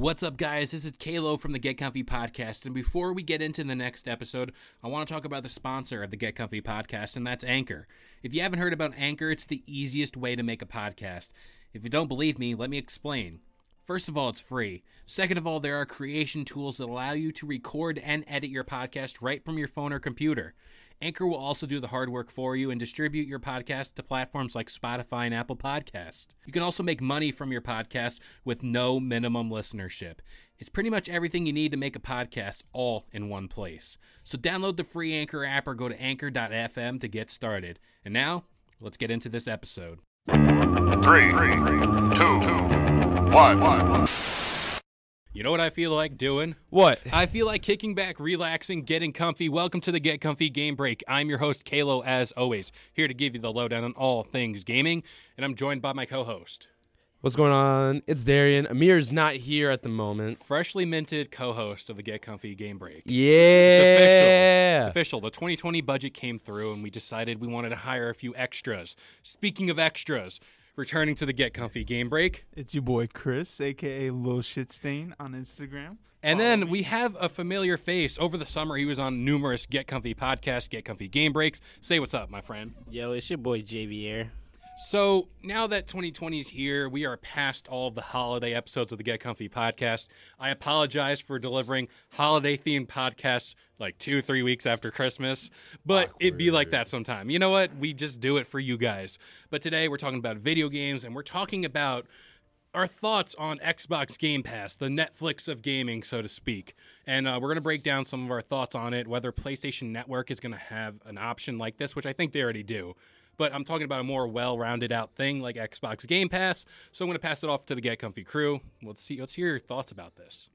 What's up, guys? This is Kalo from the Get Comfy podcast. And before we get into the next episode, I want to talk about the sponsor of the Get Comfy podcast, and that's Anchor. If you haven't heard about Anchor, it's the easiest way to make a podcast. If you don't believe me, let me explain. First of all, it's free. Second of all, there are creation tools that allow you to record and edit your podcast right from your phone or computer. Anchor will also do the hard work for you and distribute your podcast to platforms like Spotify and Apple Podcast. You can also make money from your podcast with no minimum listenership. It's pretty much everything you need to make a podcast all in one place. So download the free Anchor app or go to anchor.fm to get started. And now, let's get into this episode. Three, two, one. You know what I feel like doing? What? I feel like kicking back, relaxing, getting comfy. Welcome to the Get Comfy Game Break. I'm your host, Kalo, as always, here to give you the lowdown on all things gaming, and I'm joined by my co host, What's going on? It's Darian. Amir's not here at the moment. freshly minted co host of the Get Comfy Game Break. Yeah. It's official. The 2020 budget came through, and we decided we wanted to hire a few extras. Speaking of extras, returning to the Get Comfy Game Break. It's your boy Chris, aka Lil Shitstain on Instagram. And Follow then me. we have a familiar face. Over the summer, he was on numerous Get Comfy podcasts, Get Comfy Game Breaks. Say what's up, my friend. Yo, it's your boy JVR. So now that 2020 is here, we are past all of the holiday episodes of the Get Comfy podcast. I apologize for delivering holiday themed podcasts like two, three weeks after Christmas, but it'd be like that sometime. You know what? We just do it for you guys. But today we're talking about video games and we're talking about our thoughts on Xbox Game Pass, the Netflix of gaming, so to speak. And uh, we're going to break down some of our thoughts on it, whether PlayStation Network is going to have an option like this, which I think they already do. But I'm talking about a more well-rounded out thing like Xbox Game Pass. So I'm going to pass it off to the Get Comfy crew. Let's see. Let's hear your thoughts about this.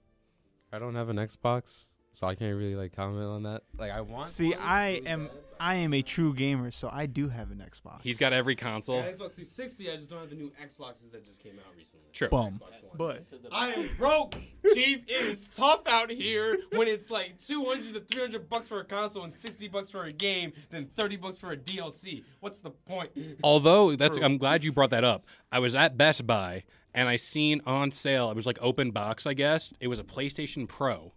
I don't have an Xbox, so I can't really like comment on that. Like I want. See, I am I am a true gamer, so I do have an Xbox. He's got every console. Xbox 360. I just don't have the new Xboxes that just came out recently. True. bum, but I am broke, chief. It is tough out here when it's like 200 to 300 bucks for a console and 60 bucks for a game, then 30 bucks for a DLC. What's the point? Although that's, I'm glad you brought that up. I was at Best Buy and I seen on sale. It was like open box, I guess. It was a PlayStation Pro,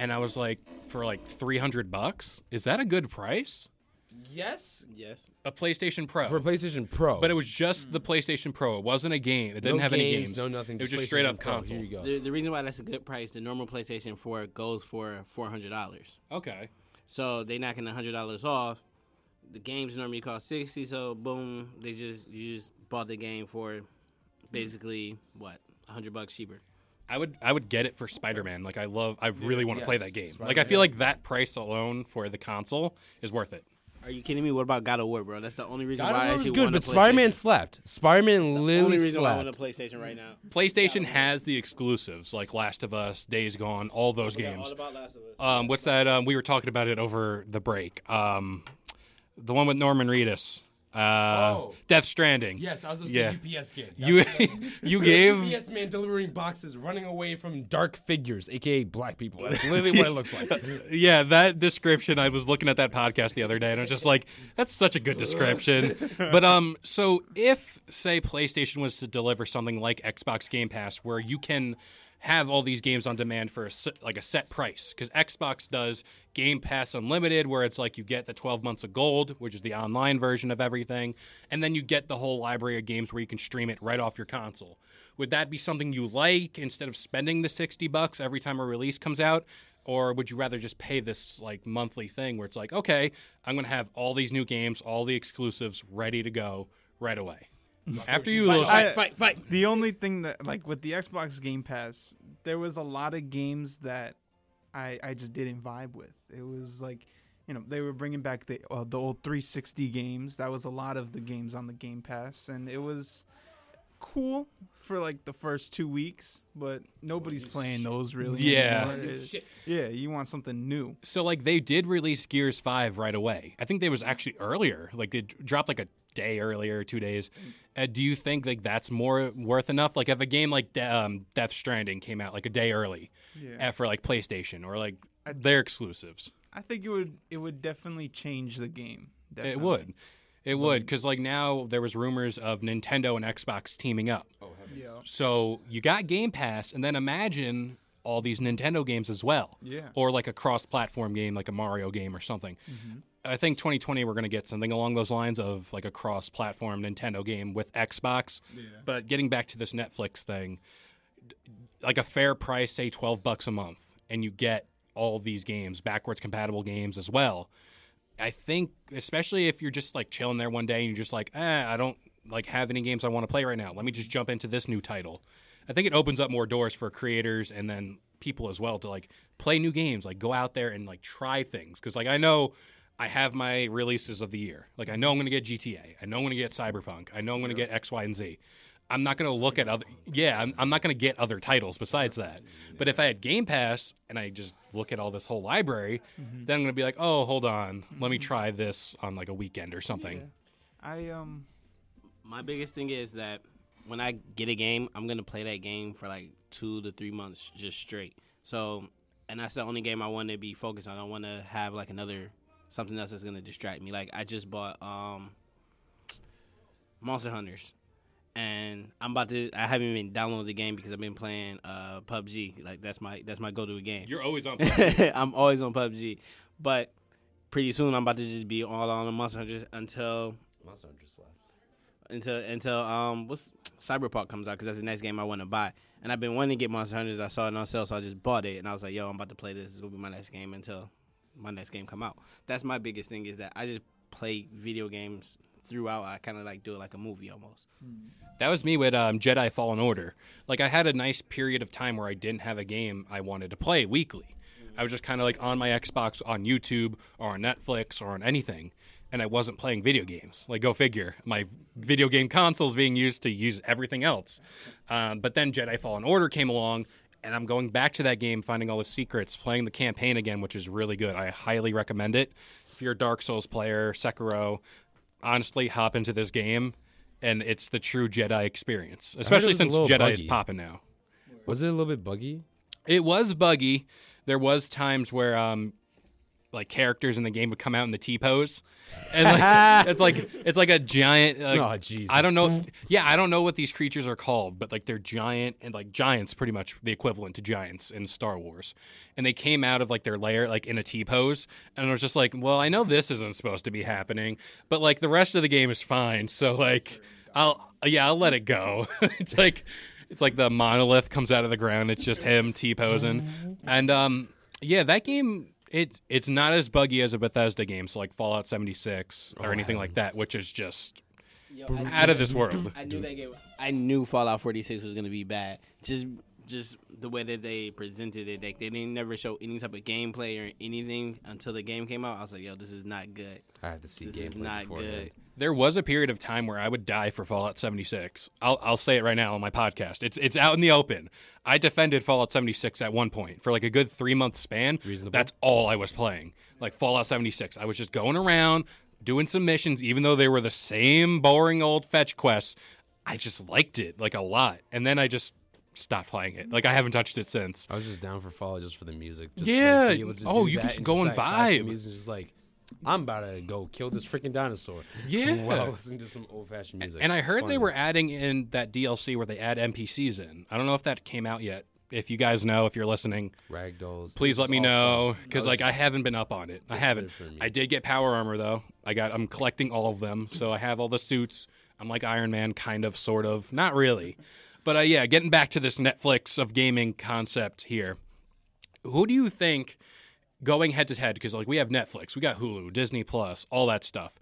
and I was like, for like 300 bucks. Is that a good price? Yes. Yes. A PlayStation Pro. for PlayStation Pro. but it was just the PlayStation Pro. It wasn't a game. It didn't no have any games, games. No nothing. It was just straight up Pro. console. Here you go. The, the reason why that's a good price, the normal PlayStation 4 goes for $400. Okay. So they knocking $100 off. The games normally cost 60 so boom, they just you just bought the game for basically what? 100 bucks cheaper. I would I would get it for Spider Man. Like I love I really want to play that game. Like Spider-Man. I feel like that price alone for the console is worth it. Are you kidding me? What about God of War, bro? That's the only reason God why I of War was actually good, want a but Spider-Man slept. Spider-Man The literally only reason why I want a. PlayStation right now. PlayStation has the exclusives like Last of Us, Days Gone, all those Forgot games. All about Last of Us. Um, what's that? Um, we were talking about it over the break. Um, the one with Norman Reedus. Uh, Oh. Death Stranding. Yes, I was gonna Yeah. say UPS game. You you gave UPS man delivering boxes, running away from dark figures, aka black people. That's literally what it looks like. yeah that description. I was looking at that podcast the other day, and I was just like, that's such a good description. but um, so if say PlayStation was to deliver something like Xbox Game Pass, where you can have all these games on demand for a, like a set price because Xbox does Game Pass Unlimited, where it's like you get the 12 months of gold, which is the online version of everything, and then you get the whole library of games where you can stream it right off your console. Would that be something you like instead of spending the 60 bucks every time a release comes out? Or would you rather just pay this like monthly thing where it's like, okay, I'm gonna have all these new games, all the exclusives ready to go right away? After you, Lil- I- Fight, fight. The only thing that like with the Xbox Game Pass, there was a lot of games that I I just didn't vibe with. It was like, you know, they were bringing back the uh, the old 360 games. That was a lot of the games on the Game Pass, and it was cool for like the first two weeks, but nobody's playing those really. Yeah. anymore. It- yeah. You want something new. so like they did release Gears Five right away. I think they was actually earlier, like they dropped like a day earlier, two days. Uh, do you think like that's more worth enough? Like if a game like De- um, Death Stranding came out like a day early Yeah. uh, for like PlayStation or like their exclusives, I think it would it would definitely change the game. it would. It would because like now there was rumors of Nintendo and Xbox teaming up. Oh, Yeah. So you got Game Pass, and then imagine all these Nintendo games as well. Yeah. Or like a cross-platform game, like a Mario game or something. I think 2020 we're going to get something along those lines of like a cross-platform Nintendo game with Xbox. But getting back to this Netflix thing, like a fair price, say 12 bucks a month, and you get all these games, backwards compatible games as well. I think, especially if you're just like chilling there one day and you're just like, eh, I don't like have any games I want to play right now. Let me just jump into this new title. I think it opens up more doors for creators and then people as well to like play new games, like go out there and like try things. Because like I know I have my releases of the year. Like I know I'm going to get GTA. I know I'm going to get Cyberpunk. I know I'm going to get X, Y, and Z. I'm not going to look at other. Yeah, I'm, I'm not going to get other titles besides that. But if I had Game Pass and I just look at all this whole library, then I'm going to be like, oh, hold on, let me try this on like a weekend or something. I um My biggest thing is that when I get a game, I'm gonna play that game for like two to three months just straight. So, and that's the only game I want to be focused on. I want to have like another something else that's gonna distract me. Like I just bought um Monster Hunters, and I'm about to. I haven't even downloaded the game because I've been playing uh PUBG. Like that's my that's my go to game. You're always on. I'm always on PUBG, but pretty soon I'm about to just be all on the Monster Hunters until Monster Hunter slaps. until until um what's Cyberpunk comes out because that's the next game I want to buy. And I've been wanting to get Monster Hunters. I saw it on sale, so I just bought it. And I was like, yo, I'm about to play this. It's gonna be my next game until my next game come out. That's my biggest thing is that I just play video games throughout. I kind of like do it like a movie almost. That was me with um, Jedi Fallen Order. Like I had a nice period of time where I didn't have a game I wanted to play weekly. I was just kind of like on my Xbox, on YouTube, or on Netflix, or on anything, and I wasn't playing video games. Like go figure, my video game console's being used to use everything else. Um, but then Jedi Fallen Order came along, and I'm going back to that game, finding all the secrets, playing the campaign again, which is really good. I highly recommend it. If you're a Dark Souls player, Sekiro, honestly, hop into this game, and it's the true Jedi experience. Especially since Jedi is popping now. Was it a little bit buggy? It was buggy. There was times where um like characters in the game would come out in the T pose. And like, it's like it's like a giant like, Oh, Jesus. I don't know yeah, I don't know what these creatures are called, but like they're giant and like giants pretty much the equivalent to giants in Star Wars. And they came out of like their lair like in a T pose and I was just like, well, I know this isn't supposed to be happening, but like the rest of the game is fine. So like I'll yeah, I'll let it go. it's like it's like the monolith comes out of the ground. It's just him T posing, and um, yeah, that game it's it's not as buggy as a Bethesda game, so like Fallout seventy six or oh, anything like that, which is just out of this world. I knew that game. I knew Fallout 46 was gonna be bad. Just just the way that they presented it, like they didn't never show any type of gameplay or anything until the game came out. I was like, yo, this is not good. I have to see This gameplay is not beforehand. good. There was a period of time where I would die for Fallout 76. I'll, I'll say it right now on my podcast. It's it's out in the open. I defended Fallout 76 at one point for like a good three month span. Reasonable. That's all I was playing. Like Fallout 76. I was just going around doing some missions, even though they were the same boring old fetch quests. I just liked it like a lot, and then I just stopped playing it. Like I haven't touched it since. I was just down for Fallout just for the music. Just Yeah. Oh, like, being Oh, you can just go and that classic vibe. Music, just like I'm about to go kill this freaking dinosaur. Yeah. while listening to some old fashioned music. And I heard they were adding in that DLC where they add NPCs in. I don't know if that came out yet If you guys know, if you're listening, Ragdolls. please let me all know because like I haven't been up on it. I haven't. is for me. I did get power armor though. I got. I'm collecting all of them, so I have all the suits. I'm like Iron Man, kind of, sort of, not really. But uh, yeah, getting back to this Netflix of gaming concept here. Who do you think going head to head? Because like we have Netflix, we got Hulu, Disney Plus, all that stuff.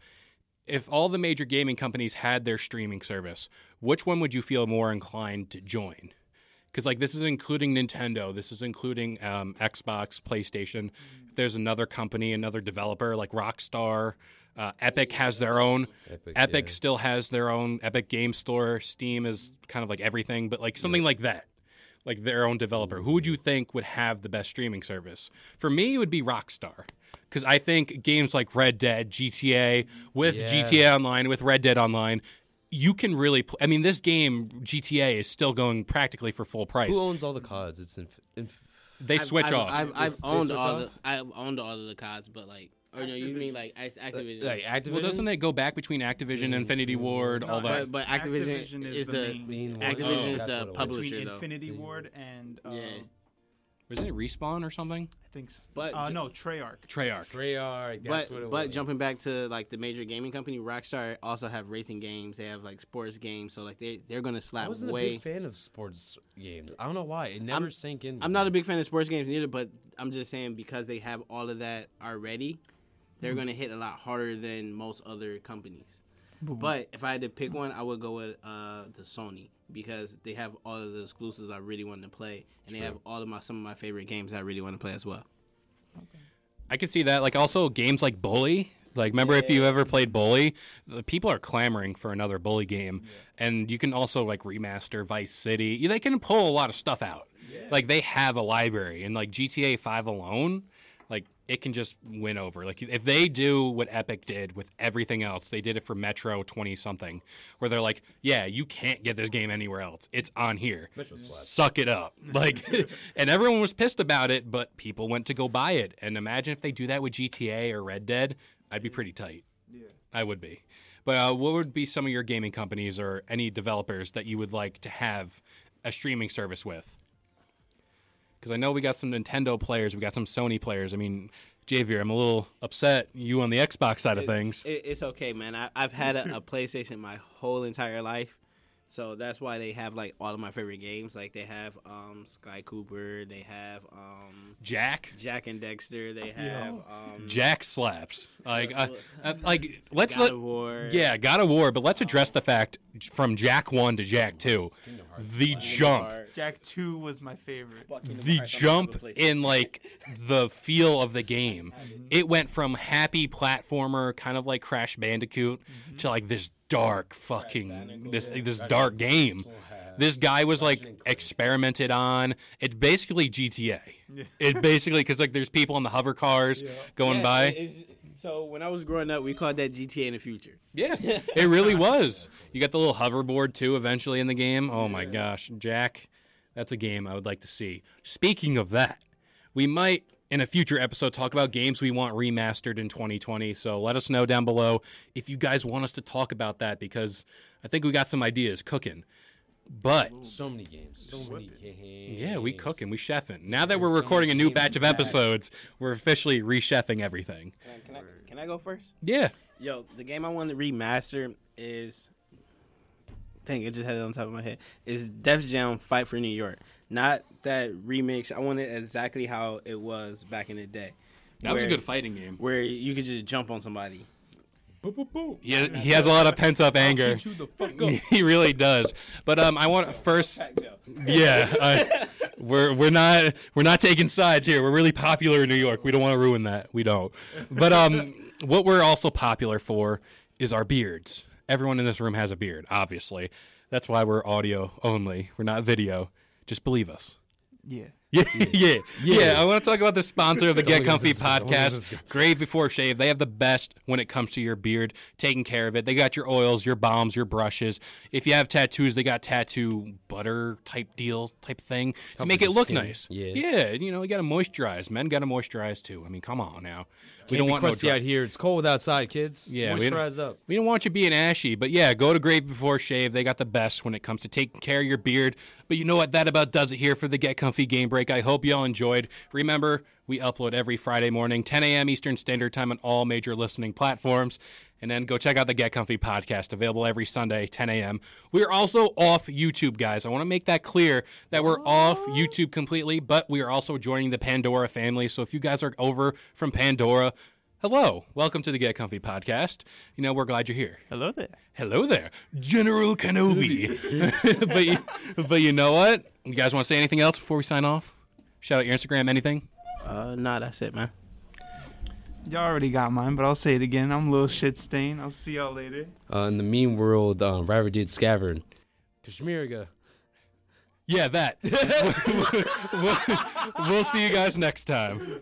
If all the major gaming companies had their streaming service, which one would you feel more inclined to join? Because like this is including Nintendo, this is including um, Xbox, PlayStation. If there's another company, another developer like Rockstar, uh, Epic has their own. Epic, Epic yeah. still has their own Epic Game Store. Steam is kind of like everything, but like something like that, like their own developer. Who would you think would have the best streaming service? For me, it would be Rockstar. Because I think games like Red Dead, GTA, with Yeah. GTA Online, with Red Dead Online, you can really. Pl- I mean, this game GTA is still going practically for full price. Who owns all the CODs? It's inf- inf- They I've- switch I've, off. I've, I've owned all off? the I've owned all of the cards, but like, or no, you mean like Ice Activision? like Activision. well, doesn't it go back between Activision, Infinity Ward, all No, that? but, but Activision, Activision is, is the, the main- Main one. Activision Oh, is that's the what it was. publisher between though. Infinity Ward and uh, Yeah. Wasn't it Respawn or something? I think s- But uh, ju- no Treyarch. Treyarch. Treyarch. That's But what it but was. jumping back to like the major gaming company, Rockstar also have racing games. They have like sports games. So like they they're gonna I slap wasn't a way. big fan of sports games. I don't know why. It never sank in. I'm not a big fan of sports games either, but I'm just saying because they have all of that already, they're Mm-hmm. gonna hit a lot harder than most other companies. But if I had to pick one, I would go with uh, the Sony because they have all of the exclusives I really want to play, and they have all of my some of my favorite games I really want to play as well. I could see that. Like also games like Bully. Like remember if you ever played Bully, the people are clamoring for another Bully game, and you can also like remaster Vice City. They can pull a lot of stuff out. Like they have a library, and like GTA Five alone, like it can just win over. Like if they do what Epic did with everything else, they did it for Metro twenty something, where they're like, yeah, you can't get this game anywhere else. It's on here. Suck it up. Like, and everyone was pissed about it, but people went to go buy it. And imagine if they do that with GTA or Red Dead, I'd be pretty tight. Yeah, I would be. But uh, what would be some of your gaming companies or any developers that you would like to have a streaming service with? Because I know we got some Nintendo players, we got some Sony players. I mean, Javier, I'm a little upset. You on the Xbox side of things. It, it's okay, man. I, I've had a, a PlayStation my whole entire life, so that's why they have like all of my favorite games. Like they have um, Sly Cooper, they have um, Jak. Jak and Daxter, they have um, Jak slaps. Like, uh, uh, like let's God let. of War. Yeah, God of War, but let's address the fact from Jak 1 to Jak 2, the jump, Jak Two was my favorite. the jump in like the feel of the game. It went from happy platformer, kind of like Crash Bandicoot, to like this dark fucking this this dark game. This guy was like experimented on. It's basically GTA. It basically because like there's people in the hover cars going by. so when I was growing up, we called that GTA in the future. Yeah, it really was. You got the little hoverboard too eventually in the game. Oh my gosh, Jak, that's a game I would like to see. Speaking of that, we might in a future episode talk about games we want remastered in 2020. So let us know down below if you guys want us to talk about that because I think we got some ideas cooking. But So many games. So many games. yeah, we cooking, we chefing. Now that we're recording a new batch of episodes, we're officially rechefing everything. Can I, can I, can I go first? Yeah. Yo, the game I want to remaster is. Dang, I just had it on top of my head. Is Def Jam Fight for New York? Not that remix. I want it exactly how it was back in the day. That was a good fighting game. Where you could just jump on somebody. He, he has a lot of pent up anger. he really does. But um, I want first. Yeah, uh, we're we're not we're not taking sides here. We're really popular in New York. We don't want to ruin that. We don't. But um, what we're also popular for is our beards. Everyone in this room has a beard, obviously. That's why we're audio only. We're not video. Just believe us. Yeah. Yeah, yeah, yeah. I want to talk about the sponsor of the Get Comfy this guy. Don't look at this podcast. Grave Before Shave. They have the best when it comes to your beard, taking care of it. They got your oils, your balms, your brushes. If you have tattoos, they got tattoo butter type deal type thing to make it look skin. nice. Yeah. yeah. You know, you got to moisturize. Men got to moisturize too. I mean, come on now. We don't want no crusty dry- out here. It's cold outside, kids. Yeah, we moisturize up. We don't want you being ashy, but yeah, go to Grave Before Shave. They got the best when it comes to taking care of your beard. But you know what? That about does it here for the Get Comfy Game Break. I hope y'all enjoyed. Remember, we upload every Friday morning, 10 a.m. Eastern Standard Time on all major listening platforms. And then go check out the Get Comfy podcast, available every Sunday, 10 a.m. We're also off YouTube, guys. I want to make that clear that we're off oh. YouTube completely, but we are also joining the Pandora family. So if you guys are over from Pandora, hello. Welcome to the Get Comfy podcast. You know, we're glad you're here. Hello there. Hello there, General Kenobi. but, you, but you know what? You guys want to say anything else before we sign off? Shout out your Instagram, anything? Uh, nah, that's it, man. Y'all already got mine, but I'll say it again. I'm a little shit stain. I'll see y'all later. Uh, in the mean world, um, Rabbit did Scavern. Kashmiriga. Yeah, that. we'll, we'll see you guys next time.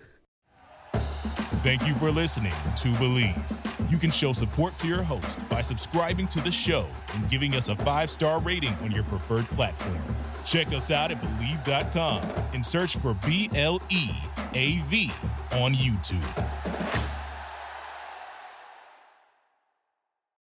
Thank you for listening to Bleav. You can show support to your host by subscribing to the show and giving us a five star rating on your preferred platform. Check us out at Bleav.com and search for B L E A V on YouTube.